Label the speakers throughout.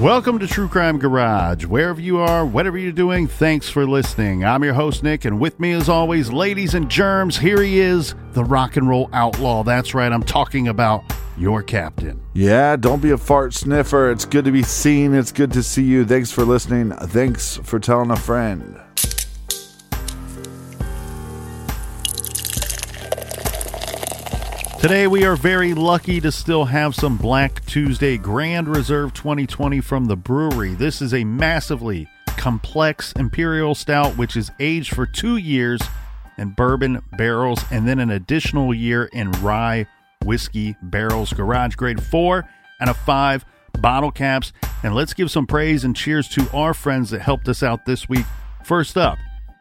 Speaker 1: Welcome to True Crime Garage. Wherever you are, whatever you're doing, thanks for listening. I'm your host, Nick, and with me, as always, ladies and germs, here he is, the rock and roll outlaw. That's right, I'm talking about your captain.
Speaker 2: Yeah, don't be a fart sniffer. It's good to be seen. It's good to see you. Thanks for listening. Thanks for telling a friend.
Speaker 1: Today, we are very lucky to still have some Black Tuesday Grand Reserve 2020 from the Bruery. This is a massively complex imperial stout, which is aged for two years in bourbon barrels and then an additional year in rye whiskey barrels. Garage grade four and a five bottle caps. And let's give some praise and cheers to our friends that helped us out this week. First up,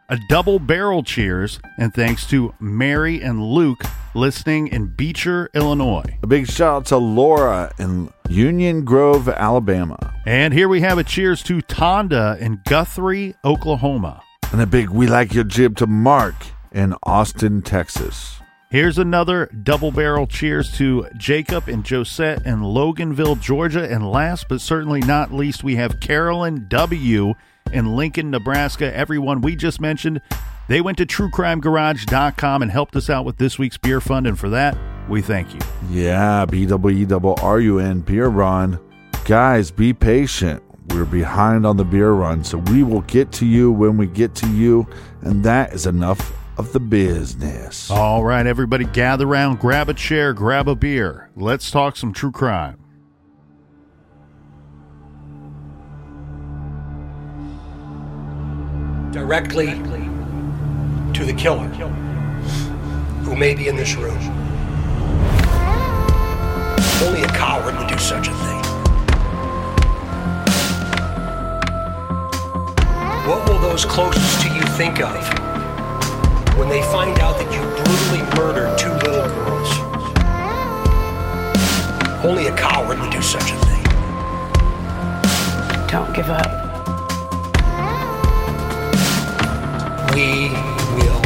Speaker 1: a double barrel cheers, and thanks to Mary and Luke listening in Beecher, Illinois.
Speaker 2: A big shout out to Laura in Union Grove, Alabama.
Speaker 1: And here we have a cheers to Tonda in Guthrie, Oklahoma.
Speaker 2: And a big we like your jib to Mark in Austin, Texas.
Speaker 1: Here's another double barrel cheers to Jacob and Josette in Loganville, Georgia. And last but certainly not least, we have Carolyn W in Lincoln, Nebraska. Everyone we just mentioned, they went to truecrimegarage.com and helped us out with this week's beer fund. And for that, we thank you.
Speaker 2: Yeah, B W E W R U N beer run. Guys, be patient. We're behind on the beer run, so we will get to you when we get to you, and that is enough of the business.
Speaker 1: All right, everybody, gather around, grab a chair, grab a beer. Let's talk some true crime.
Speaker 3: Directly to the killer who may be in this room. Only a coward would do such a thing. What will those closest to you think of when they find out that you brutally murdered two little girls? Only a coward would do such a thing.
Speaker 4: Don't give up.
Speaker 3: We will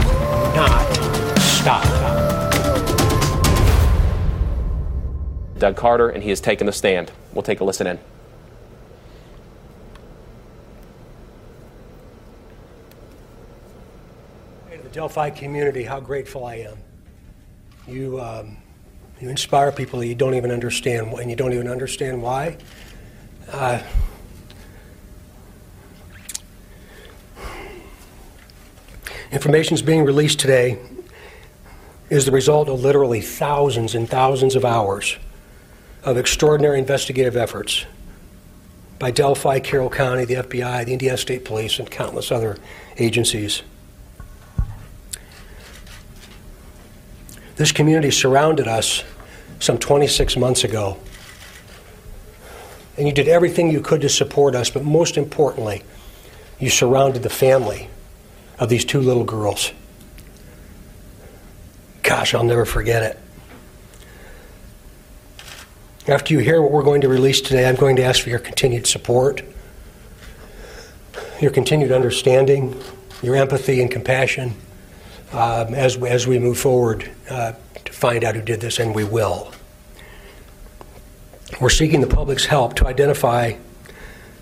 Speaker 3: not stop.
Speaker 5: Doug Carter, and he has taken the stand. We'll take a listen in.
Speaker 3: To the Delphi community, how grateful I am. You, um, you inspire people that you don't even understand, and you don't even understand why. Uh, Information is being released today is the result of literally thousands and thousands of hours of extraordinary investigative efforts by Delphi, Carroll County, the FBI, the Indiana State Police, and countless other agencies. This community surrounded us some 26 months ago. And you did everything you could to support us, but most importantly, you surrounded the family of these two little girls. Gosh, I'll never forget it. After you hear what we're going to release today, I'm going to ask for your continued support, your continued understanding, your empathy and compassion um, as, we, as we move forward uh, to find out who did this, and we will. We're seeking the public's help to identify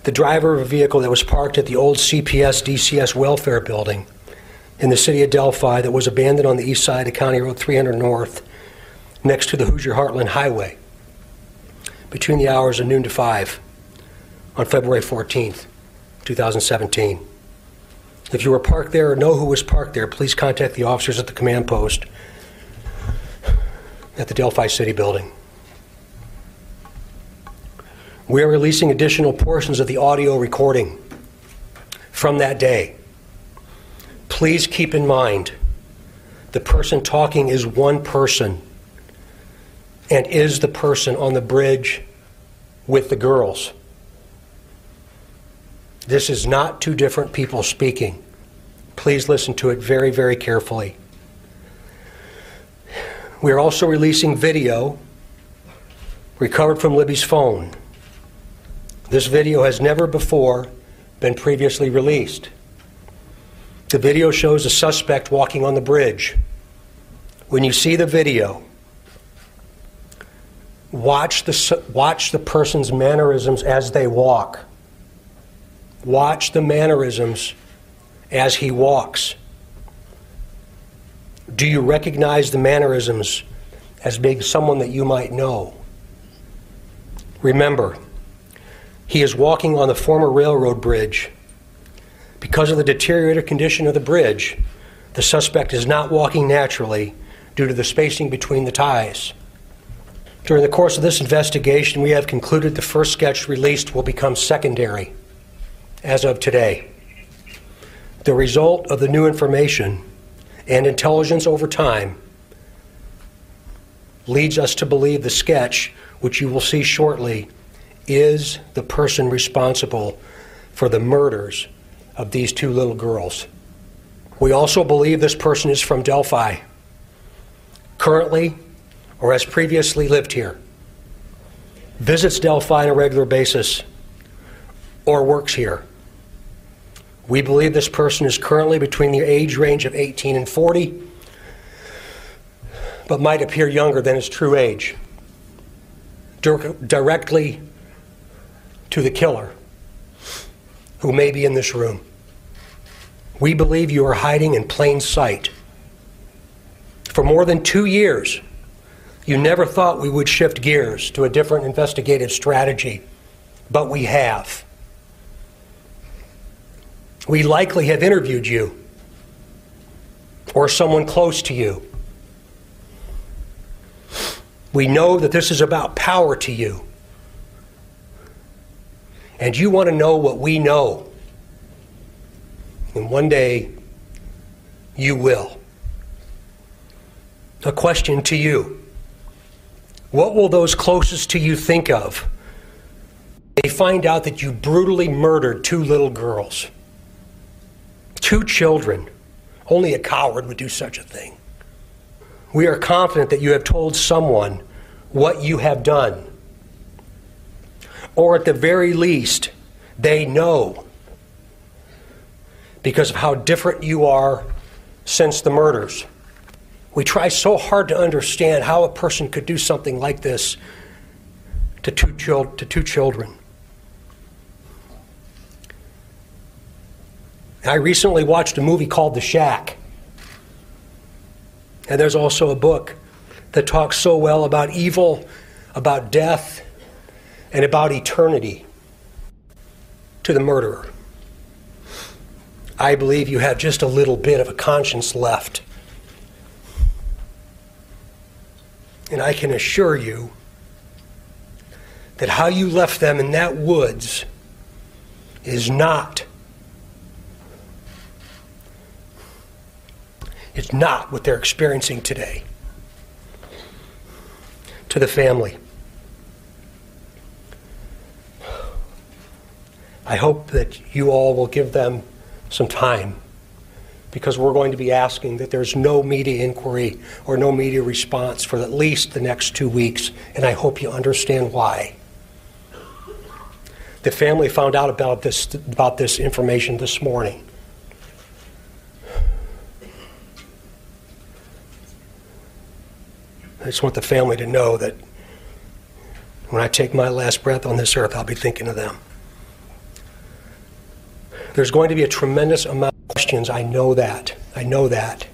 Speaker 3: the driver of a vehicle that was parked at the old CPS DCS welfare building in the city of Delphi that was abandoned on the east side of County Road 300 North next to the Hoosier Heartland Highway between the hours of noon to 5 on February 14th, 2017. If you were parked there or know who was parked there, please contact the officers at the command post at the Delphi City building. We are releasing additional portions of the audio recording from that day. Please keep in mind the person talking is one person and is the person on the bridge with the girls. This is not two different people speaking. Please listen to it very, very carefully. We are also releasing video recovered from Libby's phone. This video has never before been previously released. The video shows a suspect walking on the bridge. When you see the video, watch the, watch the person's mannerisms as they walk. Watch the mannerisms as he walks. Do you recognize the mannerisms as being someone that you might know? Remember, he is walking on the former railroad bridge. Because of the deteriorated condition of the bridge, the suspect is not walking naturally due to the spacing between the ties. During the course of this investigation, we have concluded the first sketch released will become secondary as of today. The result of the new information and intelligence over time leads us to believe the sketch, which you will see shortly, is the person responsible for the murders of these two little girls. We also believe this person is from Delphi, currently or has previously lived here, visits Delphi on a regular basis, or works here. We believe this person is currently between the age range of 18 and 40, but might appear younger than his true age. Directly to the killer who may be in this room. We believe you are hiding in plain sight. For more than two years, you never thought we would shift gears to a different investigative strategy, but we have. We likely have interviewed you or someone close to you. We know that this is about power to you. And you want to know what we know. And one day, you will. A question to you what will those closest to you think of? They find out that you brutally murdered two little girls, two children. Only a coward would do such a thing. We are confident that you have told someone what you have done. Or at the very least, they know because of how different you are since the murders. We try so hard to understand how a person could do something like this to two, chil- to two children. I recently watched a movie called The Shack. And there's also a book that talks so well about evil, about death, and about eternity to the murderer. I believe you have just a little bit of a conscience left. And I can assure you that how you left them in that woods is not it's not what they're experiencing today. To the family. I hope that you all will give them some time because we're going to be asking that there's no media inquiry or no media response for at least the next two weeks, and I hope you understand why. The family found out about this, about this information this morning. I just want the family to know that when I take my last breath on this earth, I'll be thinking of them. There's going to be a tremendous amount of questions. I know that. I know that.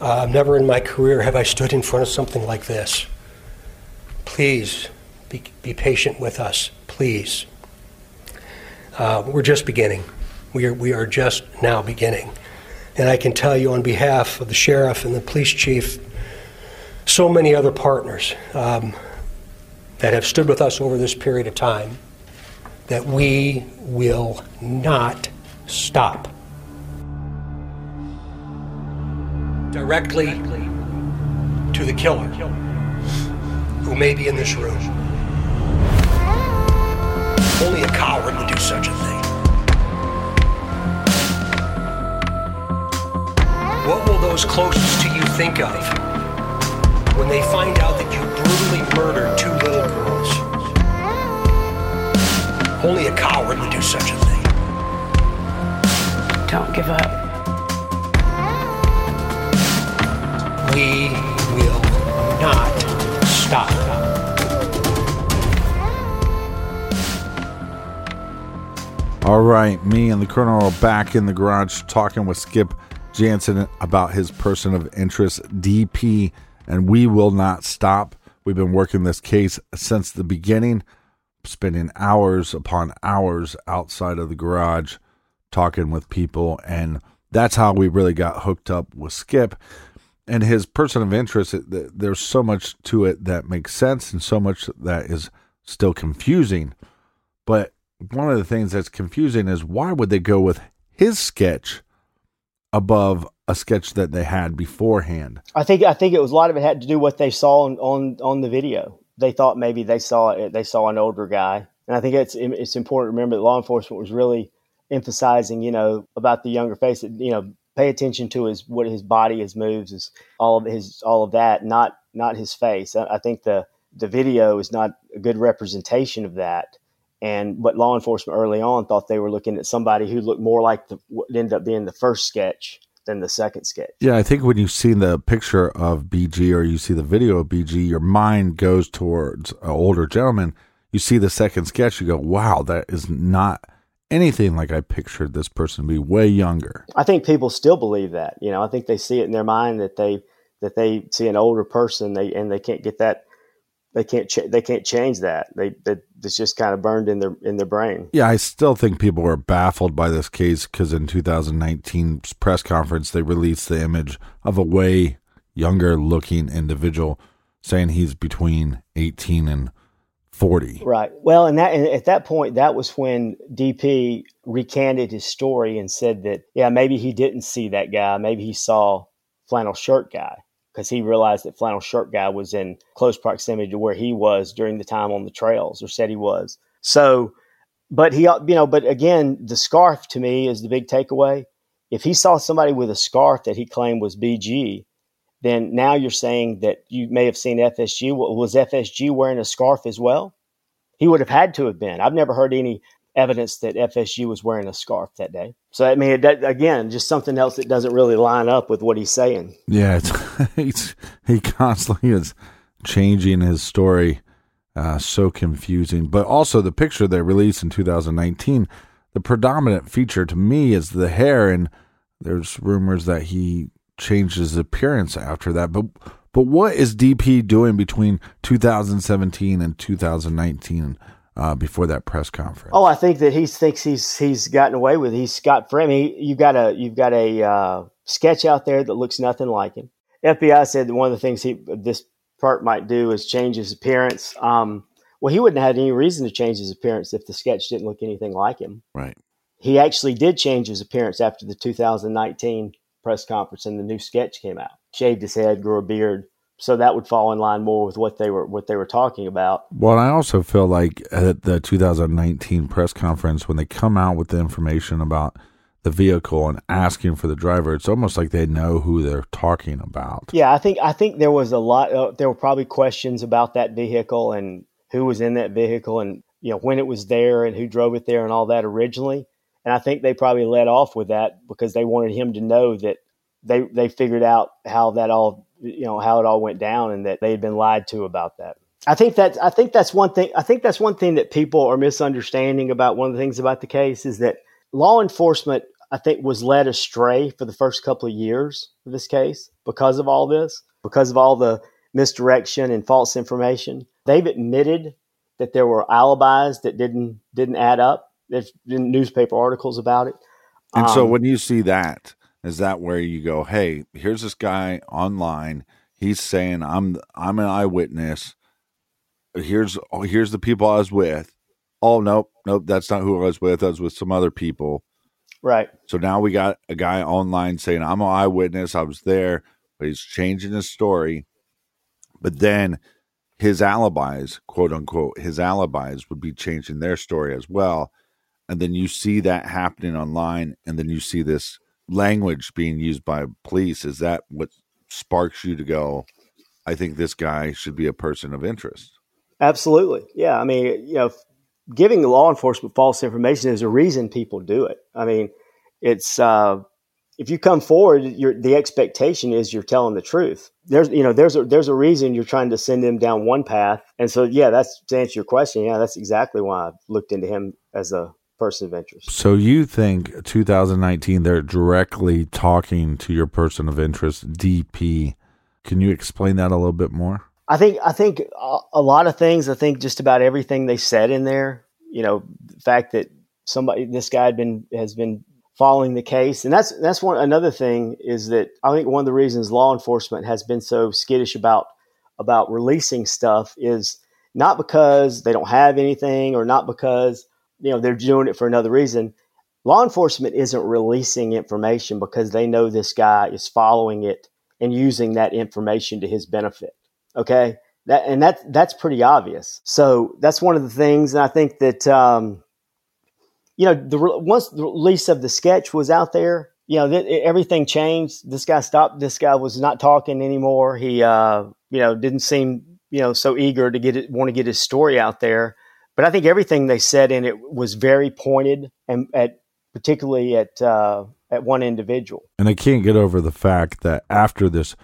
Speaker 3: Uh, never in my career have I stood in front of something like this. Please be, be patient with us. Please. Uh, we're just beginning. We are, we are just now beginning. And I can tell you on behalf of the sheriff and the police chief, so many other partners um, that have stood with us over this period of time, that we will not stop. Directly to the killer who may be in this room. Only a coward would do such a thing. What will those closest to you think of when they find out that you brutally murdered two little girls? Only a coward would do such a thing.
Speaker 4: Don't give up.
Speaker 3: We will not stop.
Speaker 2: All right, me and the Colonel are back in the garage talking with Skip Jansen about his person of interest, DP, and we will not stop. We've been working this case since the beginning, spending hours upon hours outside of the garage talking with people, and that's how we really got hooked up with Skip and his person of interest. There's so much to it that makes sense, and so much that is still confusing. But one of the things that's confusing is why would they go with his sketch above a sketch that they had beforehand?
Speaker 6: I think I think it was a lot of it had to do what they saw on on, on the video. They thought maybe they saw it, they saw an older guy, and I think it's it's important to remember that law enforcement was really emphasizing, you know, about the younger face. You know, pay attention to his what his body, his moves, his all of his all of that, not not his face. I, I think the the video is not a good representation of that. And but law enforcement early on thought they were looking at somebody who looked more like the, what ended up being the first sketch than the second sketch.
Speaker 2: Yeah, I think when you see the picture of BG or you see the video of BG, your mind goes towards an older gentleman. You see the second sketch, you go, wow, that is not anything like I pictured this person to be way younger.
Speaker 6: I think people still believe that. You know, I think they see it in their mind that they that they see an older person they and they can't get that they can't ch- they can't change that. They that it's just kind of burned in their in their brain.
Speaker 2: Yeah, I still think people were baffled by this case because in 2019's press conference they released the image of a way younger looking individual saying he's between 18 and 40.
Speaker 6: Right. Well, and that and at that point, that was when DP recanted his story and said that, yeah, maybe he didn't see that guy. Maybe he saw flannel shirt guy because he realized that flannel shirt guy was in close proximity to where he was during the time on the trails or said he was. So, but he, you know, but again, the scarf to me is the big takeaway. If he saw somebody with a scarf that he claimed was BG, then now you're saying that you may have seen FSG. Was FSG wearing a scarf as well? He would have had to have been. I've never heard any evidence that FSG was wearing a scarf that day. So I mean, that, again, just something else that doesn't really line up with what he's saying.
Speaker 2: Yeah, it's, he constantly is changing his story. Uh, so confusing. But also the picture they released in 2019, the predominant feature to me is the hair, and there's rumors that he changed his appearance after that. But but what is DP doing between 2017 and 2019 uh, before that press conference?
Speaker 6: Oh, I think that he thinks he's he's gotten away with. It. He's Scott frame. He, you've got a you've got a uh, sketch out there that looks nothing like him. FBI said that one of the things he this part might do is change his appearance. Um, well, he wouldn't have had any reason to change his appearance if the sketch didn't look anything like him.
Speaker 2: Right.
Speaker 6: He actually did change his appearance after the 2019 press conference and the new sketch came out. Shaved his head, grew a beard. So that would fall in line more with what they were what they were talking about.
Speaker 2: Well, I also feel like at the 2019 press conference when they come out with the information about the vehicle and asking for the driver. It's almost like they know who they're talking about.
Speaker 6: Yeah, I think I think there was a lot. Uh, there were probably questions about that vehicle and who was in that vehicle and you know when it was there and who drove it there and all that originally. And I think they probably led off with that because they wanted him to know that they they figured out how that all you know how it all went down and that they had been lied to about that. I think that I think that's one thing. I think that's one thing that people are misunderstanding about one of the things about the case is that law enforcement, I think, was led astray for the first couple of years of this case because of all this, because of all the misdirection and false information. They've admitted that there were alibis that didn't didn't add up. There's been newspaper articles about it.
Speaker 2: And um, so when you see that, is that where you go, "Hey, here's this guy online. He's saying I'm I'm an eyewitness. Here's here's the people I was with. Oh nope, nope, that's not who I was with. I was with some other people.
Speaker 6: Right.
Speaker 2: So now we got a guy online saying I'm an eyewitness. I was there, but he's changing his story. But then his alibis, quote unquote, his alibis would be changing their story as well. And then you see that happening online, and then you see this language being used by police. Is that what sparks you to go, I think this guy should be a person of interest?
Speaker 6: Absolutely. Yeah. I mean, you know, giving law enforcement false information is a reason people do it. I mean, it's, uh, if you come forward, you're the expectation is you're telling the truth. There's, you know, there's a, there's a reason you're trying to send him down one path. And so, yeah, that's to answer your question. Yeah, that's exactly why I looked into him as a person of interest.
Speaker 2: So you think 2019 they're directly talking to your person of interest, DP. Can you explain that a little bit more?
Speaker 6: I think I think a lot of things. I think just about everything they said in there. You know, the fact that somebody, this guy had been has been following the case, and that's that's one another thing is that I think one of the reasons law enforcement has been so skittish about about releasing stuff is not because they don't have anything or not because you know they're doing it for another reason. Law enforcement isn't releasing information because they know this guy is following it and using that information to his benefit. Okay, that and that that's pretty obvious. So that's one of the things, and I think that um, you know the once the release of the sketch was out there, you know th- everything changed. This guy stopped. This guy was not talking anymore. He uh, you know didn't seem you know so eager to get it, want to get his story out there. But I think everything they said in it was very pointed and at particularly at uh, at one individual.
Speaker 2: And I can't get over the fact that after this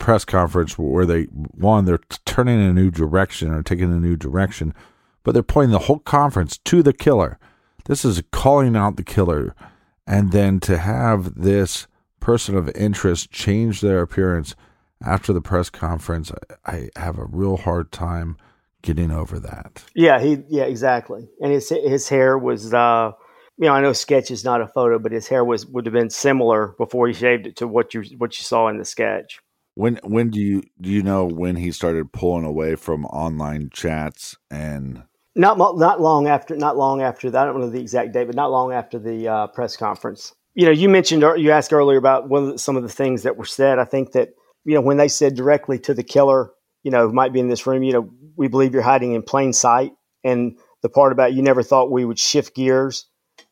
Speaker 2: press conference where they one they're turning in a new direction or taking a new direction, but they're pointing the whole conference to the killer. This is calling out the killer, and then to have this person of interest change their appearance after the press conference, I have a real hard time getting over that.
Speaker 6: Yeah, he yeah exactly, and his his hair was. uh you know, I know sketch is not a photo, but his hair was would have been similar before he shaved it to what you what you saw in the sketch.
Speaker 2: When when do you do you know when he started pulling away from online chats and
Speaker 6: not not long after not long after that I don't know the exact date but not long after the uh, press conference. You know, you mentioned you asked earlier about one some of the things that were said. I think that you know when they said directly to the killer, you know, who might be in this room, you know, we believe you're hiding in plain sight, and the part about you never thought we would shift gears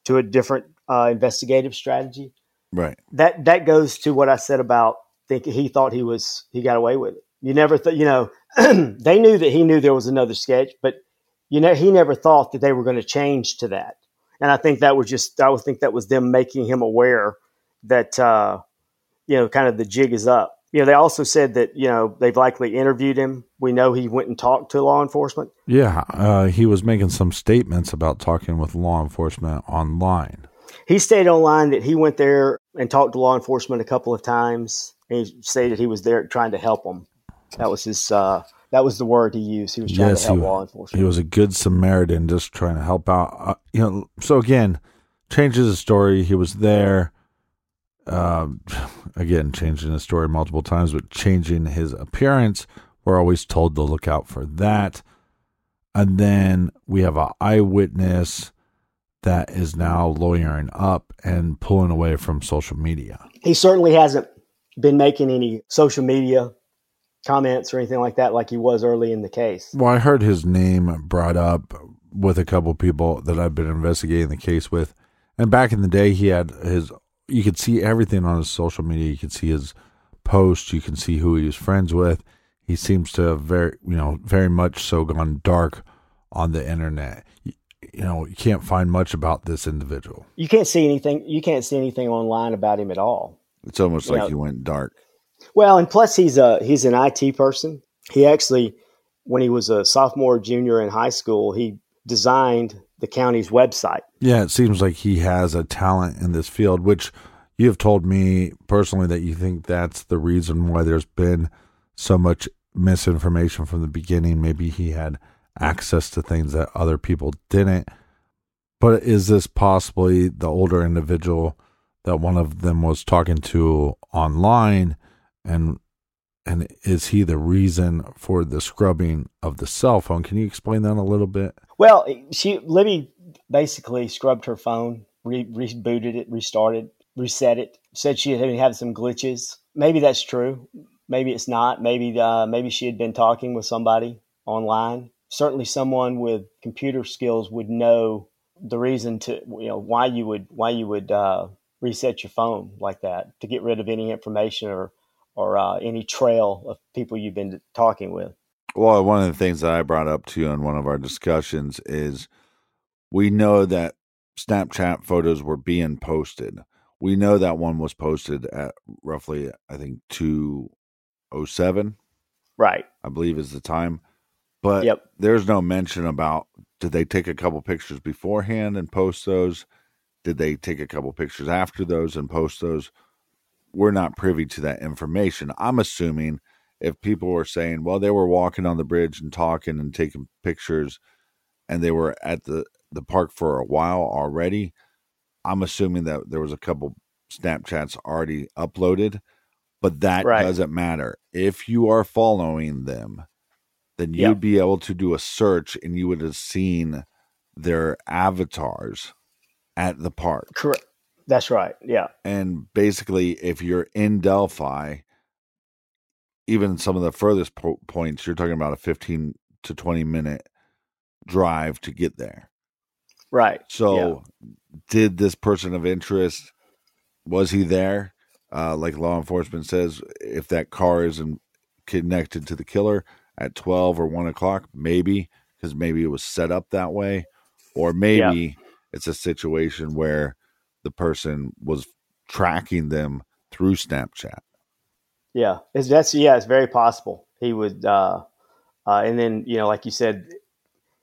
Speaker 6: to a different uh, investigative strategy.
Speaker 2: Right.
Speaker 6: That that goes to what I said about think he thought he was he got away with it. You never thought, you know, they knew that he knew there was another sketch, but you know, he never thought that they were going to change to that. And I think that was just, I would think that was them making him aware that, uh, you know, kind of the jig is up. You know, they also said that, you know, they've likely interviewed him. We know he went and talked to law enforcement.
Speaker 2: Yeah. Uh, he was making some statements about talking with law enforcement online.
Speaker 6: He stayed online that he went there and talked to law enforcement a couple of times he stated he was there trying to help them. That was his. Uh, that was the word he used. He was trying yes, to help
Speaker 2: he,
Speaker 6: law enforcement.
Speaker 2: He was a good Samaritan, just trying to help out. Uh, you know. So again, changes the story. He was there. Uh, again, changing the story multiple times, but changing his appearance. We're always told to look out for that. And then we have an eyewitness that is now lawyering up and pulling away from social media.
Speaker 6: He certainly hasn't been making any social media comments or anything like that like he was early in the case.
Speaker 2: Well, I heard his name brought up with a couple people that I've been investigating the case with, And back in the day, he had his. You could see everything on his social media. You could see his posts. You can see who he was friends with. He seems to have very, you know, very much so gone dark on the internet. You, you know, you can't find much about this individual.
Speaker 6: You can't see anything. You can't see anything online about him at all.
Speaker 2: It's almost
Speaker 6: You
Speaker 2: like
Speaker 6: know-
Speaker 2: he went dark.
Speaker 6: Well, and plus he's a he's an IT person. He actually, when he was a sophomore, junior in high school, he designed the county's website.
Speaker 2: Yeah, it seems like he has a talent in this field, which you have told me personally that you think that's the reason why there's been so much misinformation from the beginning. Maybe he had access to things that other people didn't. But is this possibly the older individual that one of them was talking to online and and is he the reason for the scrubbing of the cell phone? Can you explain that a little bit?
Speaker 6: Well, she Libby basically scrubbed her phone, re- rebooted it, restarted, reset it. Said she had had some glitches. Maybe that's true. Maybe it's not. Maybe uh, maybe she had been talking with somebody online. Certainly, someone with computer skills would know the reason to you know why you would why you would uh, reset your phone like that to get rid of any information or or uh, any trail of people you've been talking with.
Speaker 2: Well, one of the things that I brought up to you in one of our discussions is we know that Snapchat photos were being posted. We know that one was posted at roughly, I think, 207,
Speaker 6: Right.
Speaker 2: I believe is the time. But
Speaker 6: Yep.
Speaker 2: there's no mention about did they take a couple pictures beforehand and post those? Did they take a couple pictures after those and post those? We're not privy to that information. I'm assuming if people were saying, well, they were walking on the bridge and talking and taking pictures and they were at the, the park for a while already, I'm assuming that there was a couple Snapchats already uploaded, but that
Speaker 6: Right.
Speaker 2: doesn't matter. If you are following them, then you'd
Speaker 6: Yeah.
Speaker 2: be able to do a search and you would have seen their avatars at the park.
Speaker 6: Correct. That's right. Yeah.
Speaker 2: And basically, if you're in Delphi, even some of the furthest po- points, you're talking about a 15 to 20 minute drive to get there.
Speaker 6: Right.
Speaker 2: So, did this person of interest was he there? Uh, like law enforcement says, if that car isn't connected to the killer at twelve or one o'clock, maybe because maybe it was set up that way, or maybe it's a situation where the person was tracking them through Snapchat.
Speaker 6: Yeah, it's, that's yeah, it's very possible. He would, uh, uh, and then you know, like you said,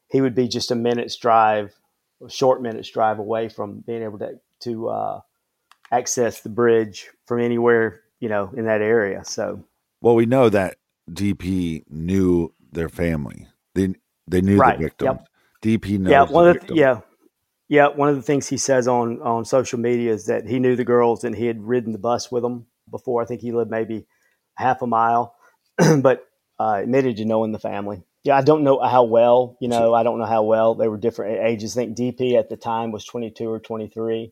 Speaker 6: he would be just a minute's drive, a short minute's drive away from being able to to uh, access the bridge from anywhere you know in that area. So
Speaker 2: Well, we know that DP knew their family. They they knew
Speaker 6: Right,
Speaker 2: the victim.
Speaker 6: yep.
Speaker 2: DP knows.
Speaker 6: yeah,
Speaker 2: the
Speaker 6: one of the, yeah, yeah, one of the things he says on on social media is that he knew the girls and he had ridden the bus with them before. I think he lived maybe half a mile, but uh, admitted to knowing the family. Yeah, I don't know how well. You know, I don't know how well they were different ages. I think DP at the time was twenty two or twenty three.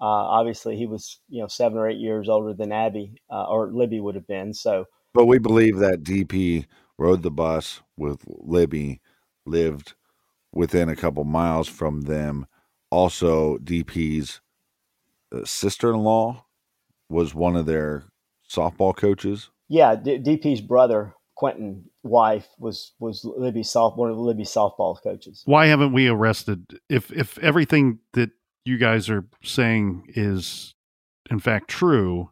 Speaker 6: Uh, obviously, he was you know seven or eight years older than Abby uh, or Libby would have been. So
Speaker 2: But we believe that DP rode the bus with Libby, lived within a couple miles from them. Also, DP's uh, sister-in-law was one of their softball coaches.
Speaker 6: yeah, D- DP's brother Quentin wife was was Libby soft one of Libby's softball coaches.
Speaker 1: Why haven't we arrested if if everything that you guys are saying is in fact true?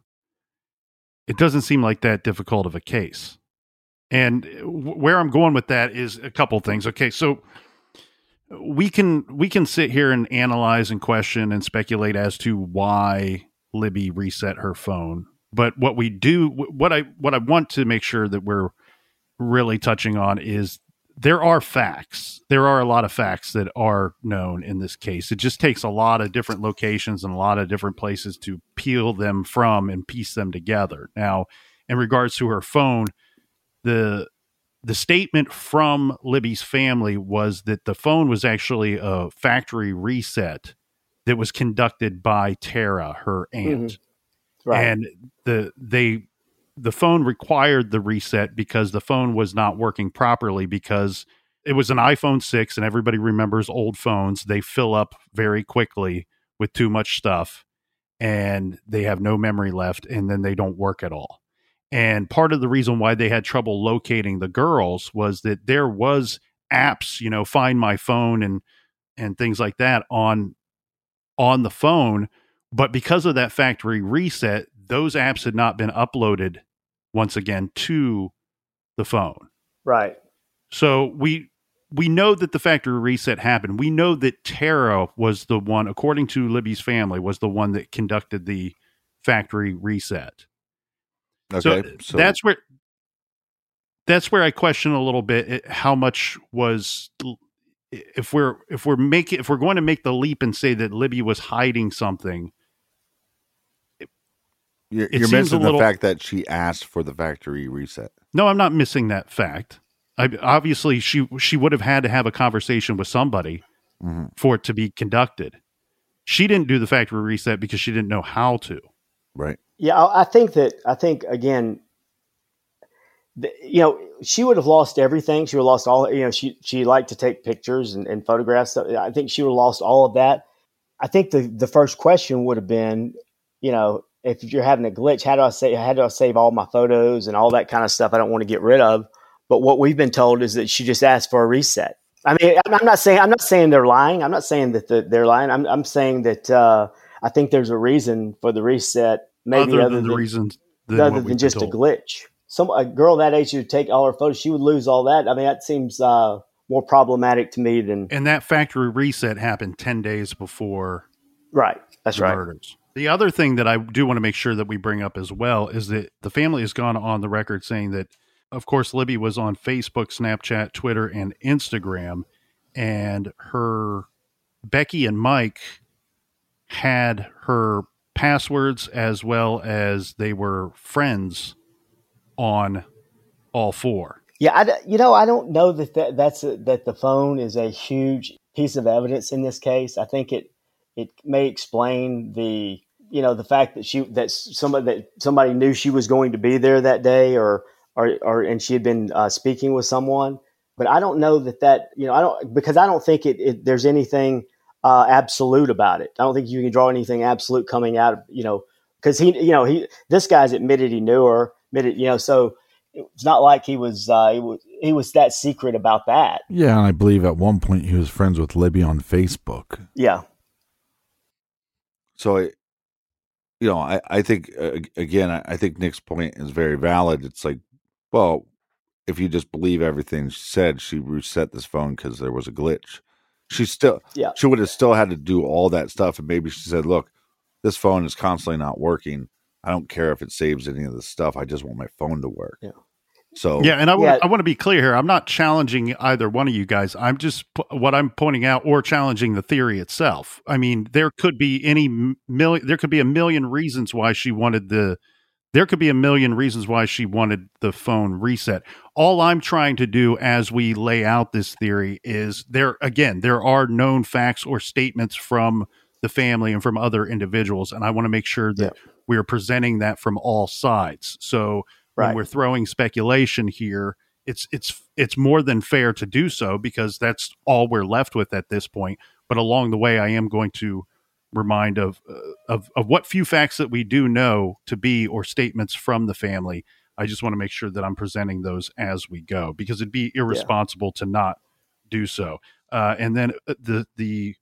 Speaker 1: It doesn't seem like that difficult of a case. And where I'm going with that is a couple things. Okay, so we can we can sit here and analyze and question and speculate as to why Libby reset her phone. But what we do what I what I want to make sure that we're really touching on is there are facts. There are a lot of facts that are known in this case. It just takes a lot of different locations and a lot of different places to peel them from and piece them together. Now, in regards to her phone, the the statement from Libby's family was that the phone was actually a factory reset that was conducted by Tara, her aunt mm-hmm.
Speaker 6: Right.
Speaker 1: and the they the phone required the reset because the phone was not working properly because it was an iPhone 6 and everybody remembers old phones they fill up very quickly with too much stuff and they have no memory left and then they don't work at all. And part of the reason why they had trouble locating the girls was that there was apps, you know, find my phone and and things like that on on the phone, but because of that factory reset, those apps had not been uploaded once again to the phone.
Speaker 6: Right.
Speaker 1: So we we know that the factory reset happened. We know that Tara was the one, according to Libby's family, was the one that conducted the factory reset.
Speaker 2: Okay,
Speaker 1: So,
Speaker 2: so,
Speaker 1: that's where that's where I question a little bit how much was if we're if we're making if we're going to make the leap and say that Libby was hiding something.
Speaker 2: you're,
Speaker 1: it
Speaker 2: you're missing
Speaker 1: little-
Speaker 2: the fact that she asked for the factory reset.
Speaker 1: No, I'm not missing that fact. I, obviously, she she would have had to have a conversation with somebody
Speaker 2: Mhm.
Speaker 1: for it to be conducted. She didn't do the factory reset because she didn't know how to.
Speaker 2: Right.
Speaker 6: Yeah, I think that I think again, the, you know, she would have lost everything. She would have lost all. You know, she she liked to take pictures and, and photographs. I think she would have lost all of that. I think the the first question would have been, you know, if you're having a glitch, how do I say how do I save all my photos and all that kind of stuff? I don't want to get rid of. But what we've been told is that she just asked for a reset. I mean, I'm I'm not saying I'm not saying they're lying. I'm not saying that the, they're lying. I'm I'm saying that uh, I think there's a reason for the reset. Maybe
Speaker 1: other
Speaker 6: other
Speaker 1: than
Speaker 6: than
Speaker 1: the reasons, than
Speaker 6: other than just
Speaker 1: been
Speaker 6: a glitch. Some a girl that age would take all her photos. She would lose all that. I mean, that seems uh, more problematic to me than
Speaker 1: And that factory reset happened ten days before
Speaker 6: right. That's
Speaker 1: the
Speaker 6: right.
Speaker 1: murders. The other thing that I do want to make sure that we bring up as well is that the family has gone on the record saying that, of course, Libby was on Facebook, Snapchat, Twitter, and Instagram, and her Becky and Mike had her passwords as well as they were friends on all four.
Speaker 6: Yeah, I, you know, I don't know that, that that's a, that the phone is a huge piece of evidence in this case. I think it it may explain the you know the fact that she that somebody that somebody knew she was going to be there that day, or or, or and she had been uh, speaking with someone. But I don't know that that you know I don't because I don't think it, it there's anything uh, absolute about it. I don't think you can draw anything absolute coming out of you know because he you know he this guy's admitted he knew her admitted you know so it's not like he was uh, he was he was that secret about that.
Speaker 2: Yeah, and I believe at one point he was friends with Libby on Facebook.
Speaker 6: Yeah,
Speaker 2: So, I, you know, I, I think, uh, again, I, I think Nick's point is very valid. It's like, well, if you just believe everything she said, she reset this phone because there was a glitch. She still,
Speaker 6: Yeah.
Speaker 2: she would have still had to do all that stuff. And maybe she said, look, this phone is constantly not working. I don't care if it saves any of the stuff. I just want my phone to work.
Speaker 6: Yeah.
Speaker 2: So,
Speaker 1: Yeah, and I,
Speaker 6: Yeah.
Speaker 1: want I want to be clear here. I'm not challenging either one of you guys. I'm just what I'm pointing out or challenging the theory itself. I mean, there could be any million. There could be a million reasons why she wanted the. There could be a million reasons why she wanted the phone reset. All I'm trying to do as we lay out this theory is there again, there are known facts or statements from the family and from other individuals, and I want to make sure that we are presenting that from all sides. So when we're throwing speculation here, it's it's it's more than fair to do so because that's all we're left with at this point. But along the way, I am going to remind of uh, of of what few facts that we do know to be or statements from the family. I just want to make sure that I'm presenting those as we go because it'd be irresponsible to not do so. Uh, and then uh, the the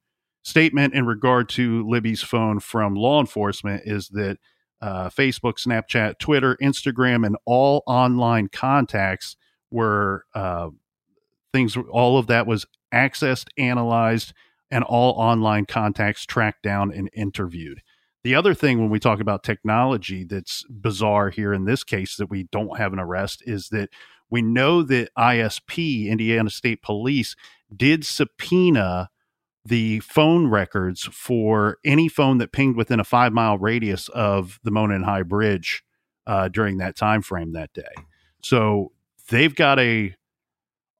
Speaker 1: statement in regard to Libby's phone from law enforcement is that uh, Facebook, Snapchat, Twitter, Instagram, and all online contacts were uh, things. All of that was accessed, analyzed, and all online contacts tracked down and interviewed. The other thing when we talk about technology that's bizarre here in this case that we don't have an arrest is that we know that ISP, Indiana State Police, did subpoena the phone records for any phone that pinged within a five mile radius of the Monon High Bridge uh, during that time frame that day. So they've got a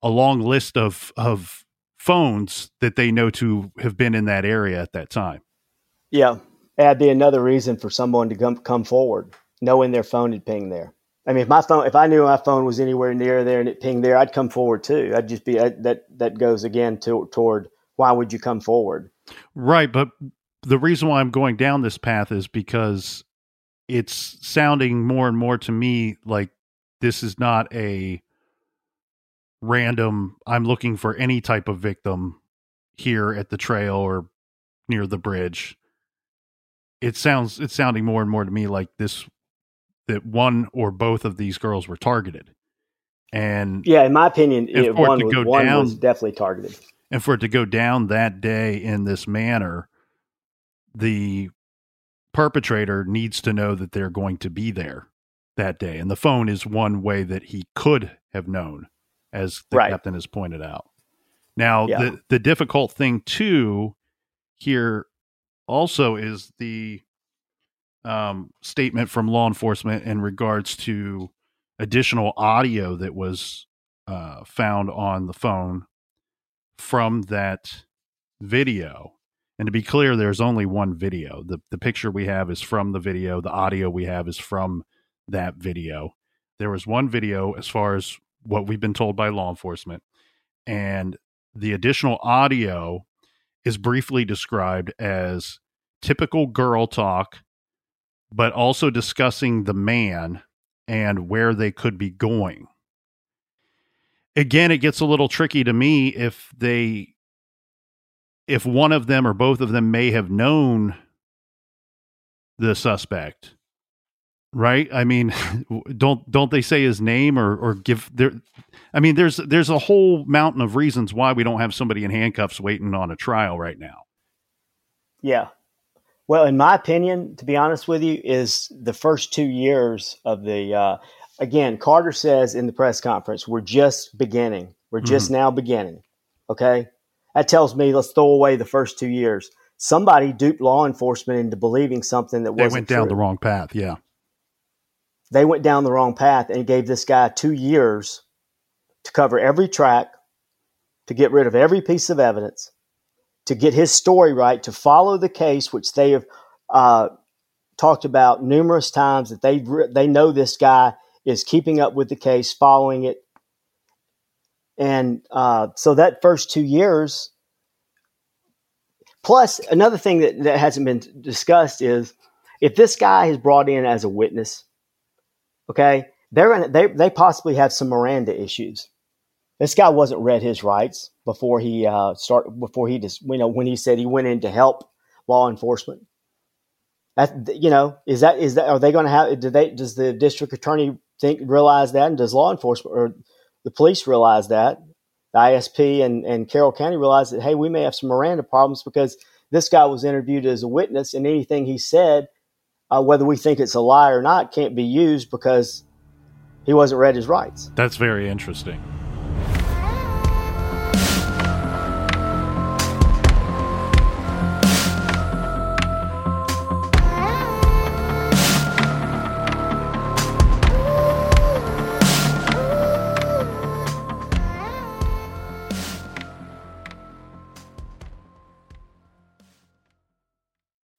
Speaker 1: a long list of of phones that they know to have been in that area at that time.
Speaker 6: yeah, that'd be another reason for someone to come come forward, knowing their phone had pinged there. I mean, if my phone, if I knew my phone was anywhere near there and it pinged there, I'd come forward too. I'd just be I, that. That goes again to, toward why would you come forward?
Speaker 1: Right, but the reason why I'm going down this path is because it's sounding more and more to me like this is not a random I'm looking for any type of victim here at the trail or near the bridge. It sounds it's sounding more and more to me like this that one or both of these girls were targeted. And
Speaker 6: yeah, in my opinion, it, one,
Speaker 1: was,
Speaker 6: one
Speaker 1: down,
Speaker 6: was definitely targeted.
Speaker 1: And for it to go down that day in this manner, the perpetrator needs to know that they're going to be there that day. And the phone is one way that he could have known, as the right. captain has pointed out. Now, yeah. the, the difficult thing, too, here also is the um, statement from law enforcement in regards to additional audio that was uh, found on the phone from that video. And to be clear, there's only one video. The the picture we have is from the video. The audio we have is from that video. There was one video as far as what we've been told by law enforcement. And the additional audio is briefly described as typical girl talk, but also discussing the man and where they could be going. Again, it gets a little tricky to me if they if one of them or both of them may have known the suspect right? I mean don't don't they say his name or or give their i mean there's there's a whole mountain of reasons why we don't have somebody in handcuffs waiting on a trial right now.
Speaker 6: Yeah. Well in my opinion to be honest with you is the first two years of the uh, again carter says in the press conference we're just beginning. We're just mm-hmm. now beginning. Okay? That tells me let's throw away the first two years. Somebody duped law enforcement into believing something that
Speaker 1: they
Speaker 6: went
Speaker 1: down
Speaker 6: true.
Speaker 1: the wrong path. Yeah
Speaker 6: they went down the wrong path and gave this guy two years to cover every track, to get rid of every piece of evidence, to get his story right, to follow the case, which they have uh, talked about numerous times that they they know this guy is keeping up with the case, following it, and uh, so that first two years. Plus, another thing that, that hasn't been discussed is if this guy is brought in as a witness Okay, they're in, they they possibly have some Miranda issues. This guy wasn't read his rights before he uh, start before he just you know when he said he went in to help law enforcement. That you know is that is that are they going to have do they does the district attorney think realize that and does law enforcement or the police realize that the ISP and and Carroll County realize that hey we may have some Miranda problems because this guy was interviewed as a witness and anything he said uh, whether we think it's a lie or not can't be used because he wasn't read his rights.
Speaker 1: That's very interesting.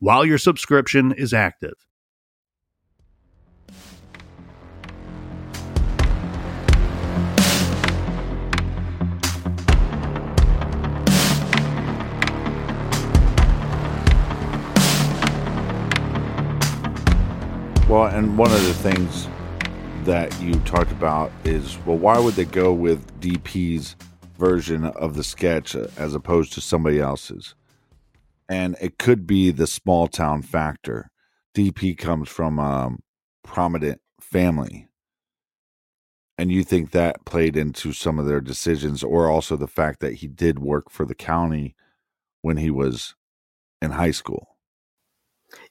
Speaker 1: while your subscription is active.
Speaker 2: Well, and one of the things that you talked about is well, why would they go with DP's version of the sketch as opposed to somebody else's? And it could be the small town factor. DP comes from a prominent family. And you think that played into some of their decisions, or also the fact that he did work for the county when he was in high school?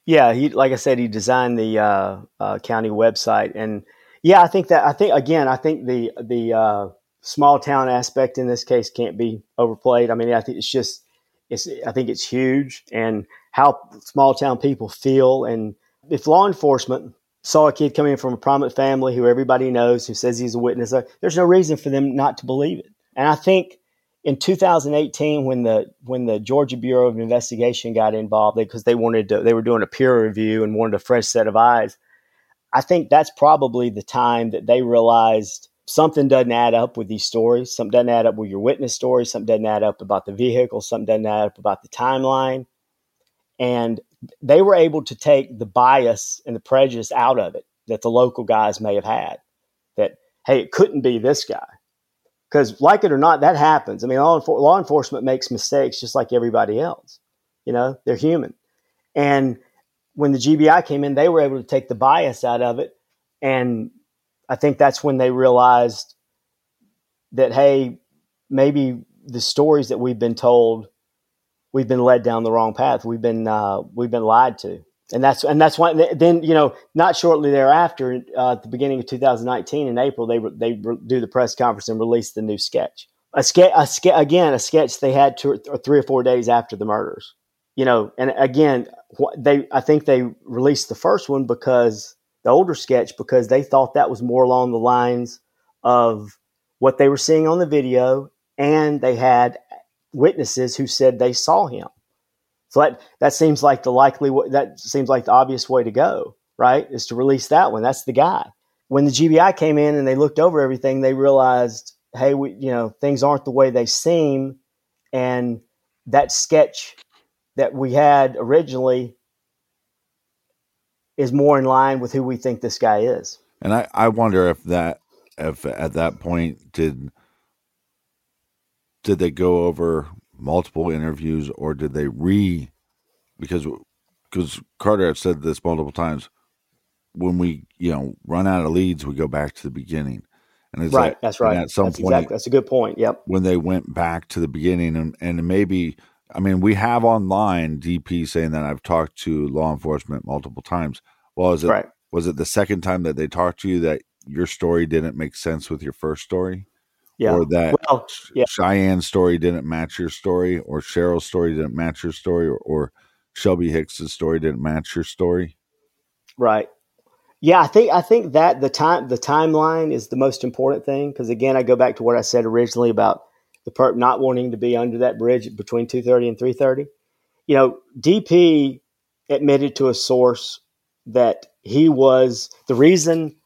Speaker 6: Yeah, he like I said, he designed the uh, uh, county website, and yeah, I think that I think again, I think the the uh, small town aspect in this case can't be overplayed. I mean, I think it's just it's I think it's huge, and how small town people feel, and if law enforcement saw a kid coming from a prominent family who everybody knows, who says he's a witness, uh, there's no reason for them not to believe it. And I think in 2018 when the when the Georgia Bureau of Investigation got involved because they, they, wanted to they were doing a peer review and wanted a fresh set of eyes I think that's probably the time that they realized something doesn't add up with these stories. Something doesn't add up with your witness stories. Something doesn't add up about the vehicle. Something doesn't add up about the timeline. And they were able to take the bias and the prejudice out of it that the local guys may have had. That, hey, it couldn't be this guy. Because, like it or not, that happens. I mean, law, enfor- law enforcement makes mistakes just like everybody else. You know, they're human. And when the GBI came in, they were able to take the bias out of it. And I think that's when they realized that, hey, maybe the stories that we've been told, we've been led down the wrong path. We've been uh, we've been lied to, and that's and that's why. Then you know, not shortly thereafter, uh, at the beginning of 2019 in April, they they do the press conference and release the new sketch. A sketch, a ske- again, a sketch they had two or three or four days after the murders. You know, and again, they I think they released the first one because the older sketch because they thought that was more along the lines of what they were seeing on the video, and they had witnesses who said they saw him. So that that seems like the likely that seems like the obvious way to go, right? Is to release that one. That's the guy. When the GBI came in and they looked over everything, they realized, hey, we, you know, things aren't the way they seem, and that sketch that we had originally is more in line with who we think this guy is.
Speaker 2: And I, I wonder if that if at that point did did they go over multiple interviews or did they re because because Carter have said this multiple times when we you know run out of leads we go back to the beginning.
Speaker 6: And it's right that's right. at some that's point exactly, that's a good point yep.
Speaker 2: when they went back to the beginning and and maybe I mean, we have online DP saying that I've talked to law enforcement multiple times. Well, is it right. was it the second time that they talked to you that your story didn't make sense with your first story?
Speaker 6: Yeah.
Speaker 2: Or that
Speaker 6: well, yeah.
Speaker 2: Cheyenne's story didn't match your story, or Cheryl's story didn't match your story, or, or Shelby Hicks's story didn't match your story.
Speaker 6: Right. Yeah, I think I think that the time the timeline is the most important thing because again, I go back to what I said originally about the perp not wanting to be under that bridge between 2:30 and 3:30. You know, DP admitted to a source that he was the reason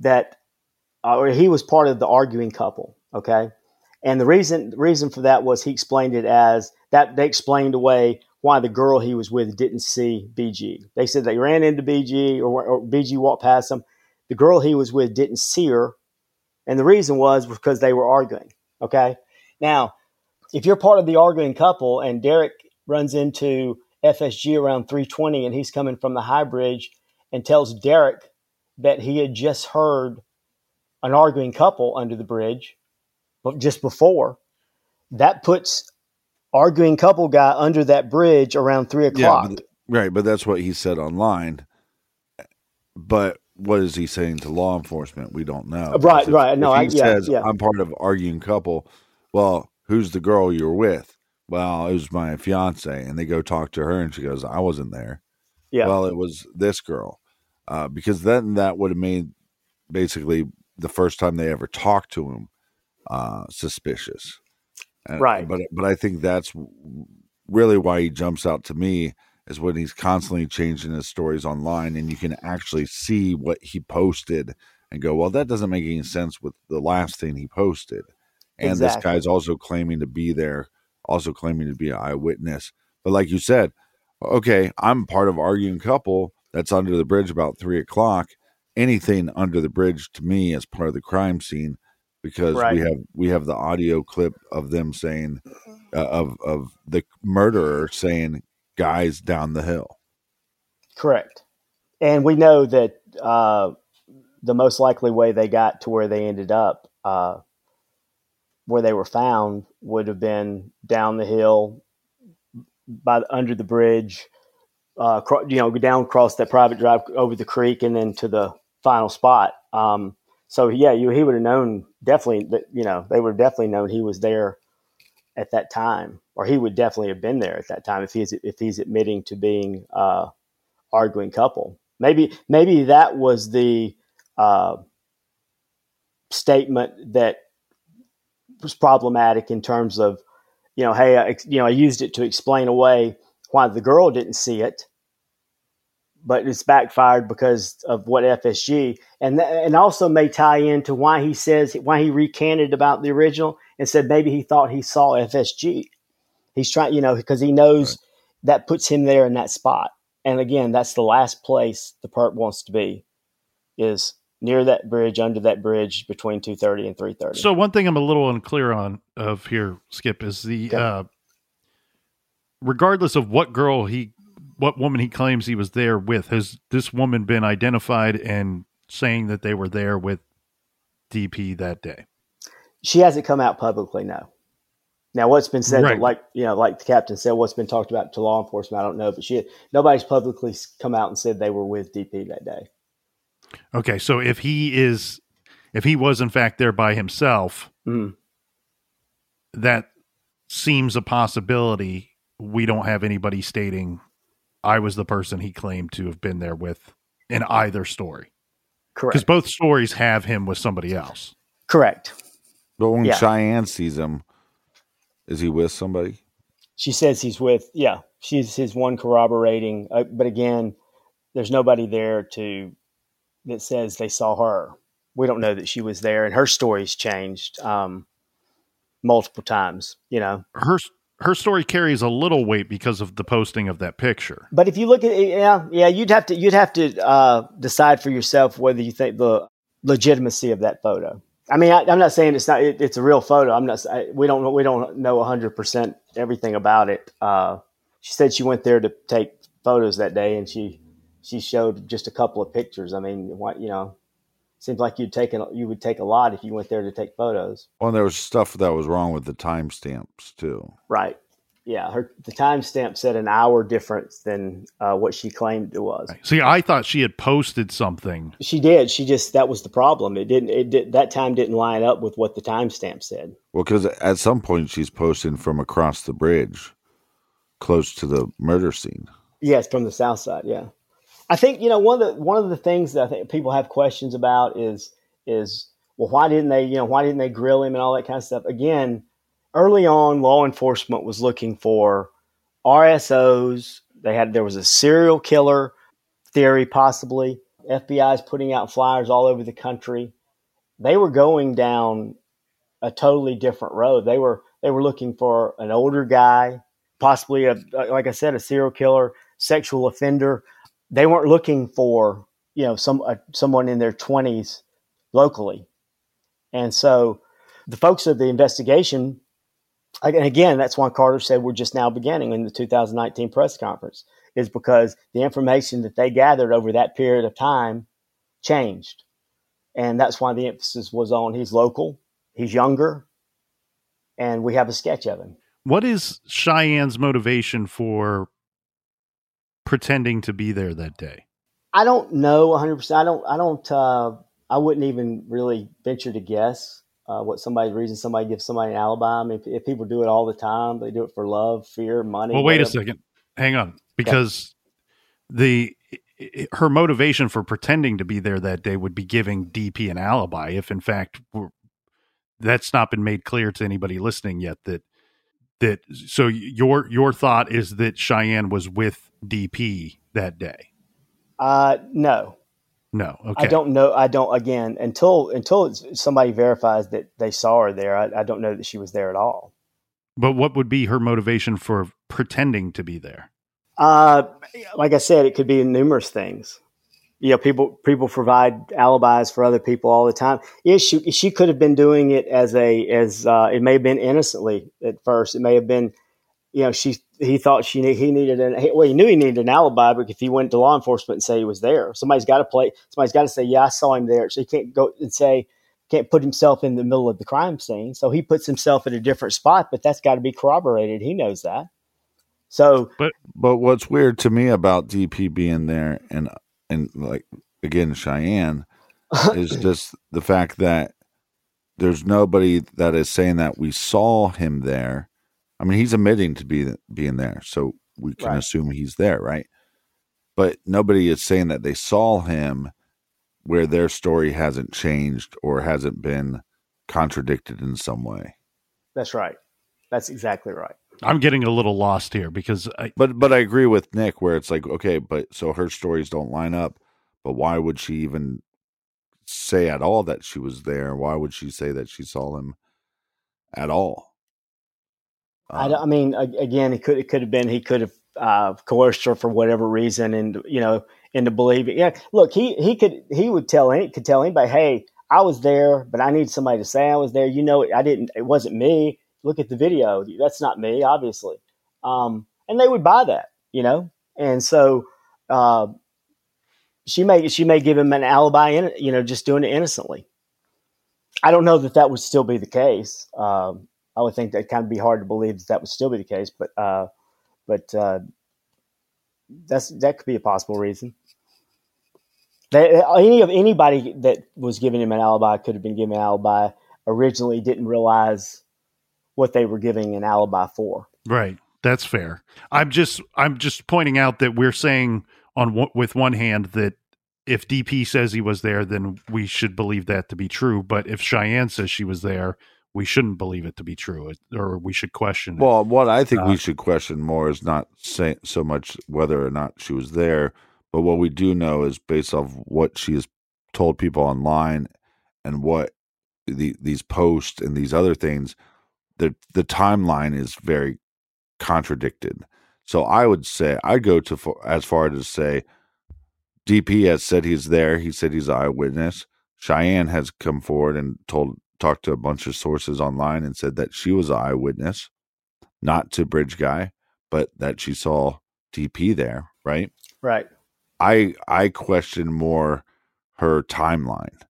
Speaker 6: that uh, or he was part of the arguing couple, okay? And the reason the reason for that was he explained it as that they explained away why the girl he was with didn't see BG. They said they ran into BG or, or BG walked past them. The girl he was with didn't see her, and the reason was because they were arguing. Okay, now, if you're part of the arguing couple and Derek runs into FSG around 320 and he's coming from the high bridge and tells Derek that he had just heard an arguing couple under the bridge but just before, that puts arguing couple guy under that bridge around three o'clock.
Speaker 2: Yeah, but, right, but that's what he said online. But what is he saying to law enforcement? We don't know.
Speaker 6: Right, if, right. No,
Speaker 2: he
Speaker 6: I,
Speaker 2: says
Speaker 6: yeah.
Speaker 2: I'm part of arguing couple well, who's the girl you're with? Well, it was my fiance, and they go talk to her, and she goes, I wasn't there.
Speaker 6: Yeah.
Speaker 2: Well, it was this girl, uh, because then that would have made basically the first time they ever talked to him uh, suspicious. And,
Speaker 6: right.
Speaker 2: But but I think that's really why he jumps out to me is when he's constantly changing his stories online, and you can actually see what he posted and go, well, that doesn't make any sense with the last thing he posted and exactly. this guy's also claiming to be there, also claiming to be an eyewitness. But like you said, okay, I'm part of arguing couple that's under the bridge about three o'clock. Anything under the bridge to me is part of the crime scene because right. we have we have the audio clip of them saying uh, of of the murderer saying guys down the hill.
Speaker 6: Correct, and we know that uh, the most likely way they got to where they ended up uh, where they were found would have been down the hill by under the bridge, uh, you know, down across that private drive over the creek and then to the final spot. Um, so yeah, you, he would have known definitely that, you know, they would have definitely known he was there at that time, or he would definitely have been there at that time if he's, if he's admitting to being, uh, arguing couple. Maybe, maybe that was the, uh, statement that was problematic in terms of, you know, hey, I, you know, I used it to explain away why the girl didn't see it, but it's backfired because of what FSG and th- and also may tie into why he says why he recanted about the original and said maybe he thought he saw FSG. He's trying, you know, because he knows right. that puts him there in that spot. And again, that's the last place the perp wants to be is near that bridge, under that bridge between 230 and 330.
Speaker 1: So one thing I'm a little unclear on of here, Skip, is the okay. uh, regardless of what girl he what woman he claims he was there with, has this woman been identified and saying that they were there with DP that day?
Speaker 6: She hasn't come out publicly, no. Now, what's been said, right. like you know, like the captain said, what's been talked about to law enforcement, I don't know, but she nobody's publicly come out and said they were with DP that day.
Speaker 1: Okay, so if he is, if he was in fact there by himself, mm. that seems a possibility. We don't have anybody stating I was the person he claimed to have been there with in either story.
Speaker 6: Correct.
Speaker 1: Because both stories have him with somebody else.
Speaker 6: Correct.
Speaker 2: But when yeah. Cheyenne sees him, is he with somebody?
Speaker 6: She says he's with, yeah, she's his one corroborating. Uh, but again, there's nobody there to that says they saw her. We don't know that she was there, and her story's changed um, multiple times. You know,
Speaker 1: her her story carries a little weight because of the posting of that picture.
Speaker 6: But if you look at it, yeah, yeah, you'd have to you'd have to uh, decide for yourself whether you think the legitimacy of that photo. I mean, I, am not saying it's not it, it's a real photo. I'm not. I, we don't we don't know 100 percent everything about it. Uh, she said she went there to take photos that day, and she she showed just a couple of pictures. I mean, what you know, seems like you'd take a, you would take a lot if you went there to take photos.
Speaker 2: Well, there was stuff that was wrong with the timestamps too.
Speaker 6: Right. Yeah, her the timestamp said an hour difference than uh, what she claimed it was.
Speaker 1: See, I thought she had posted something.
Speaker 6: She did. She just that was the problem. It didn't. It did that time didn't line up with what the timestamp said.
Speaker 2: Well, because at some point she's posting from across the bridge, close to the murder scene.
Speaker 6: Yes, from the south side. Yeah. I think you know one of the one of the things that I think people have questions about is is well why didn't they you know why didn't they grill him and all that kind of stuff? Again early on law enforcement was looking for RSOs they had there was a serial killer theory possibly. FBI is putting out flyers all over the country. They were going down a totally different road. They were they were looking for an older guy possibly a like I said a serial killer sexual offender they weren't looking for you know some uh, someone in their 20s locally. And so the folks of the investigation and again that's why carter said we're just now beginning in the 2019 press conference is because the information that they gathered over that period of time changed. And that's why the emphasis was on he's local he's younger and we have a sketch of him.
Speaker 1: What is cheyenne's motivation for pretending to be there that day?
Speaker 6: I don't know 100%. I don't, I don't, uh, I wouldn't even really venture to guess uh, what somebody's reason somebody gives somebody an alibi. I mean, if, if, people do it all the time, they do it for love, fear, money.
Speaker 1: Well, wait whatever. a second. Hang on. Because the, her motivation for pretending to be there that day would be giving DP an alibi if in fact that's not been made clear to anybody listening yet that that so your your thought is that Cheyenne was with DP that day?
Speaker 6: Uh, no.
Speaker 1: No. Okay.
Speaker 6: I don't know. I don't. Again, until until somebody verifies that they saw her there, I, I don't know that she was there at all.
Speaker 1: But what would be her motivation for pretending to be there?
Speaker 6: Uh, like I said, it could be numerous things. You know, people people provide alibis for other people all the time. Yeah, she she could have been doing it as a as uh, it may have been innocently at first. It may have been you know, she he thought she he needed an well, he knew he needed an alibi, but if he went to law enforcement and say he was there, somebody's got to play. Somebody's got to say, "Yeah, I saw him there." So he can't go and say can't put himself in the middle of the crime scene. So he puts himself in a different spot, but that's got to be corroborated. He knows that. So,
Speaker 2: but but what's weird to me about DP being there and and like again Cheyenne is just the fact that there's nobody that is saying that we saw him there I mean, he's admitting to be being there, so we can right. assume he's there, right? But nobody is saying that they saw him where their story hasn't changed or hasn't been contradicted in some way.
Speaker 6: That's right. That's exactly right.
Speaker 1: I'm getting a little lost here because I,
Speaker 2: But but I agree with Nick where it's like, okay, but so her stories don't line up, but why would she even say at all that she was there? Why would she say that she saw him at all?
Speaker 6: I, don't- I mean, again, it could it could have been he could have uh, coerced her for whatever reason, and you know, into believing. Yeah, look, he he could he would tell any could tell anybody, hey, I was there, but I need somebody to say I was there. You know, I didn't. It wasn't me. Look at the video. That's not me, obviously. Um, and they would buy that, you know. And so uh, she may she may give him an alibi, in, you know, just doing it innocently. I don't know that that would still be the case. Um, I would think that kind of be hard to believe that that would still be the case, but uh, but uh, that's that could be a possible reason. Any of anybody that was giving him an alibi could have been given an alibi. Originally, didn't realize what they were giving an alibi for.
Speaker 1: right, that's fair. I'm just I'm just pointing out that we're saying on one- with one hand that if DP says he was there, then we should believe that to be true. But if Cheyenne says she was there, we shouldn't believe it to be true, or we should question it.
Speaker 2: Well, what I think
Speaker 1: Uh,
Speaker 2: we should question more is not say, so much whether or not she was there, but what we do know is based off what she has told people online and what the, these posts and these other things, the the timeline is very contradicted. So I would say I go to as far as to say DP has said he's there. He said he's an eyewitness. Cheyenne has come forward and told talked to a bunch of sources online and said that she was an eyewitness, not to Bridge Guy, but that she saw DP there. Right.
Speaker 6: Right.
Speaker 2: I I question more her timeline.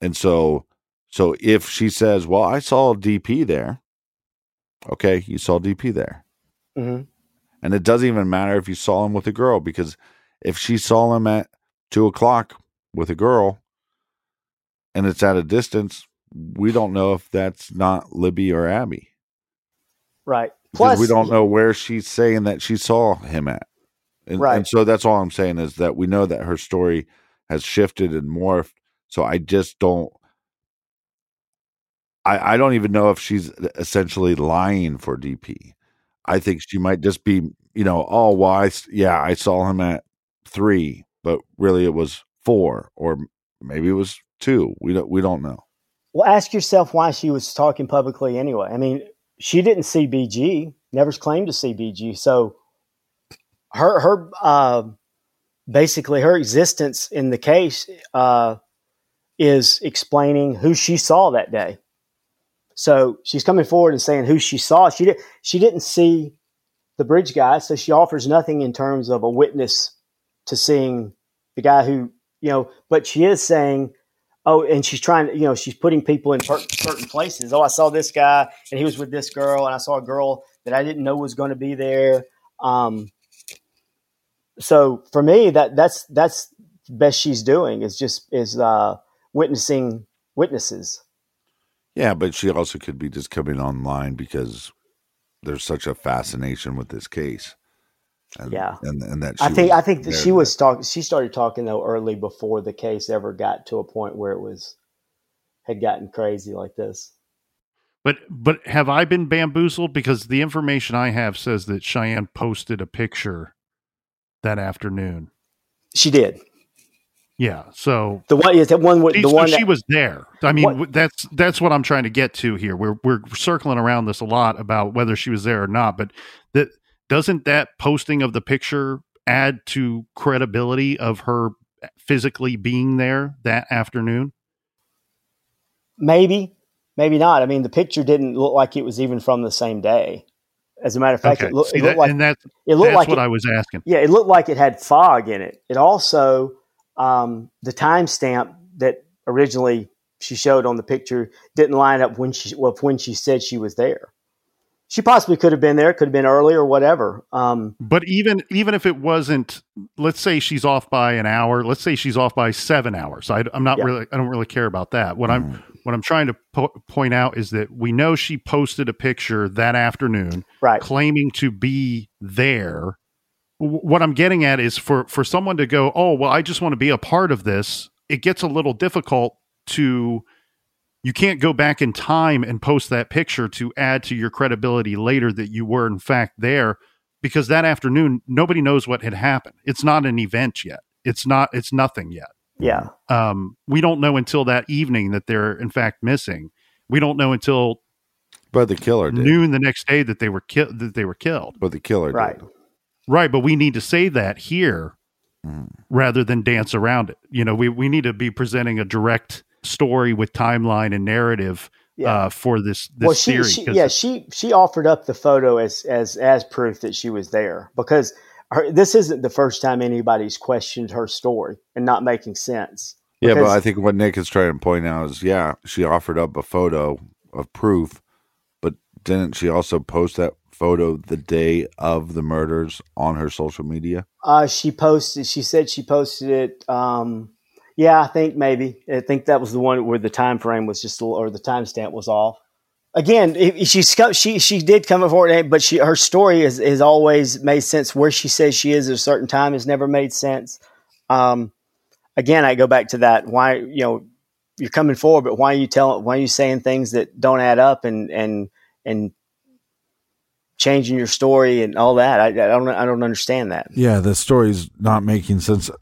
Speaker 2: And so so if she says, "Well, I saw DP there." Okay, you saw DP there.
Speaker 6: hmm
Speaker 2: And it doesn't even matter if you saw him with a girl because if she saw him at two o'clock with a girl and it's at a distance, we don't know if that's not Libby or Abby.
Speaker 6: Right. Plus,
Speaker 2: we don't know where she's saying that she saw him at. And,
Speaker 6: Right.
Speaker 2: and so that's all I'm saying is that we know that her story has shifted and morphed. So I just don't I, I don't even know if she's essentially lying for DP. I think she might just be, you know, oh well, yeah, I saw him at three, but really it was four, or maybe it was two. We don't we don't know.
Speaker 6: Well, ask yourself why she was talking publicly anyway. I mean, she didn't see BG, never claimed to see BG. So her her uh, basically her existence in the case uh, is explaining who she saw that day. So she's coming forward and saying who she saw. She did she didn't see the bridge guy, so she offers nothing in terms of a witness to seeing the guy who you know. But she is saying oh, and she's trying to, you know, she's putting people in per- certain places. Oh, I saw this guy and he was with this girl, and I saw a girl that I didn't know was going to be there. Um, so for me, that that's that's best she's doing is just is uh, witnessing witnesses.
Speaker 2: Yeah, but she also could be just coming online because there's such a fascination with this case. And,
Speaker 6: Yeah.
Speaker 2: and and that she
Speaker 6: I think I think that she was talking. She started talking though early before the case ever got to a point where it was had gotten crazy like this.
Speaker 1: But but have I been bamboozled because the information I have says that Cheyenne posted a picture that afternoon.
Speaker 6: She did
Speaker 1: Yeah, so
Speaker 6: the one is that one.
Speaker 1: she,
Speaker 6: The
Speaker 1: so
Speaker 6: one
Speaker 1: she
Speaker 6: that,
Speaker 1: was there. I mean,
Speaker 6: What-
Speaker 1: that's that's what I'm trying to get to here. We're we're circling around this a lot about whether she was there or not, but that doesn't that posting of the picture add to credibility of her physically being there that afternoon?
Speaker 6: Maybe, maybe not. I mean, the picture didn't look like it was even from the same day. As a matter of fact,
Speaker 1: Okay,
Speaker 6: it, look, it looked
Speaker 1: that-
Speaker 6: like
Speaker 1: and that's
Speaker 6: it looked
Speaker 1: that's
Speaker 6: like
Speaker 1: what
Speaker 6: it,
Speaker 1: I was asking.
Speaker 6: yeah, it looked like it had fog in it. It also um, the timestamp that originally she showed on the picture didn't line up when she with when she said she was there. She possibly could have been there, could have been early or whatever. Um,
Speaker 1: But even even if it wasn't, let's say she's off by an hour. Let's say she's off by seven hours. I, am not
Speaker 6: Yeah.
Speaker 1: really. I don't really care about that. What
Speaker 2: Mm-hmm.
Speaker 1: I'm what I'm trying to po- point out is that we know she posted a picture that afternoon,
Speaker 6: right.
Speaker 1: claiming to be there. W- What I'm getting at is for for someone to go, oh well, I just want to be a part of this. It gets a little difficult to you can't go back in time and post that picture to add to your credibility later that you were in fact there because that afternoon nobody knows what had happened. It's not an event yet. It's not it's nothing yet.
Speaker 6: Yeah.
Speaker 1: Um, we don't know until that evening that they're in fact missing. We don't know until
Speaker 2: But the killer did.
Speaker 1: noon the next day that they were killed that they were killed.
Speaker 2: but the killer
Speaker 6: Right.
Speaker 2: did.
Speaker 1: Right, but we need to say that here
Speaker 2: Mm.
Speaker 1: rather than dance around it. You know, we we need to be presenting a direct story with timeline and narrative
Speaker 6: Yeah.
Speaker 1: uh, for this this
Speaker 6: well, she,
Speaker 1: theory.
Speaker 6: she
Speaker 1: 'cause
Speaker 6: yeah, she she offered up the photo as as as proof that she was there because her, this isn't the first time anybody's questioned her story and not making sense.
Speaker 2: Yeah, but I think what Nick is trying to point out is, yeah, she offered up a photo of proof, but didn't she also post that photo the day of the murders on her social media?
Speaker 6: Uh, she posted. She said she posted it. Um, yeah, I think maybe. I think that was the one where the time frame was just or the timestamp was off. Again, she's she she did come forward, but she her story has has always made sense. Where she says she is at a certain time has never made sense. Um, again, I go back to that. Why you know you're coming forward, but why are you telling? Why are you saying things that don't add up and and and changing your story and all that? I, I don't I don't understand that.
Speaker 2: Yeah, the story's not making sense.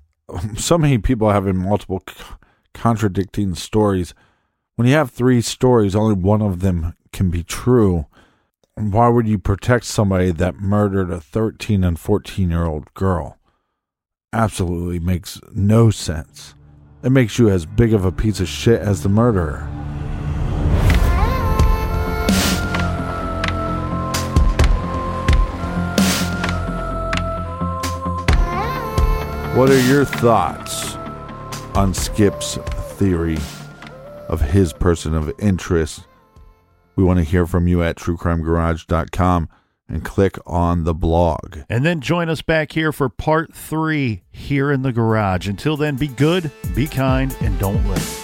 Speaker 2: So many people having multiple c- contradicting stories. When you have three stories, only one of them can be true. Why would you protect somebody that murdered a 13 and 14 year old girl? Absolutely makes no sense. It makes you as big of a piece of shit as the murderer. What are your thoughts on Skip's theory of his person of interest? We want to hear from you at truecrimegarage.com and click on the blog.
Speaker 1: And then join us back here for part three here in the garage. Until then, be good, be kind, and don't live.